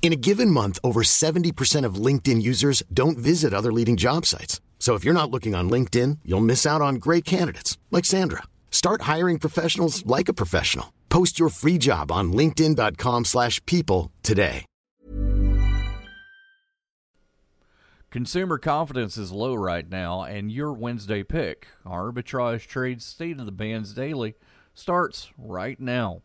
In a given month, over 70% of LinkedIn users don't visit other leading job sites. So if you're not looking on LinkedIn, you'll miss out on great candidates like Sandra. Start hiring professionals like a professional. Post your free job on linkedin.com/people today. Consumer confidence is low right now, and your Wednesday pick, Arbitrage Trade State of the Bands Daily, starts right now.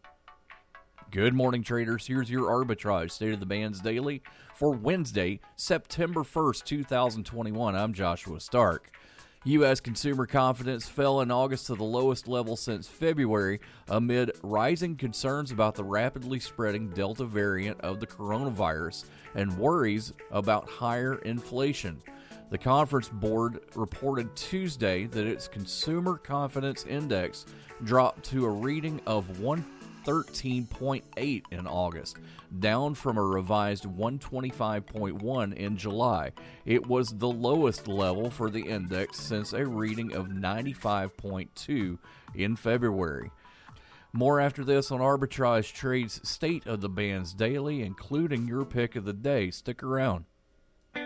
Good morning, traders. Here's your Arbitrage State of the Bands Daily for Wednesday, September 1st, 2021. I'm Joshua Stark. U.S. consumer confidence fell in August to the lowest level since February amid rising concerns about the rapidly spreading Delta variant of the coronavirus and worries about higher inflation. The conference board reported Tuesday that its consumer confidence index dropped to a reading of 113.8 in August, down from a revised 125.1 in July. It was the lowest level for the index since a reading of 95.2 in February. More after this on Arbitrage Trades State of the Bands Daily, including your pick of the day. Stick around.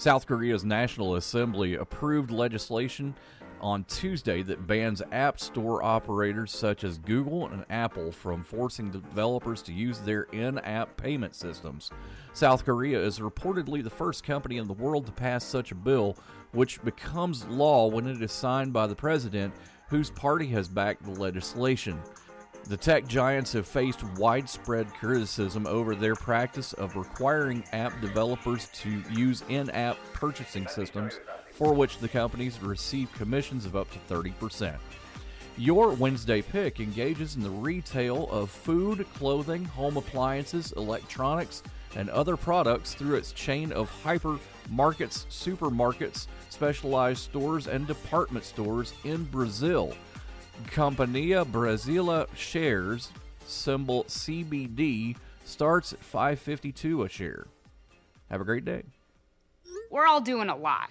South Korea's National Assembly approved legislation on Tuesday that bans App Store operators such as Google and Apple from forcing developers to use their in app payment systems. South Korea is reportedly the first company in the world to pass such a bill, which becomes law when it is signed by the president, whose party has backed the legislation. The tech giants have faced widespread criticism over their practice of requiring app developers to use in app purchasing systems for which the companies receive commissions of up to 30%. Your Wednesday pick engages in the retail of food, clothing, home appliances, electronics, and other products through its chain of hyper markets, supermarkets, specialized stores, and department stores in Brazil. Companhia Brasileira shares, symbol CBD, starts at 552 a share. Have a great day. We're all doing a lot.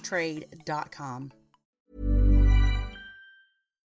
trade.com.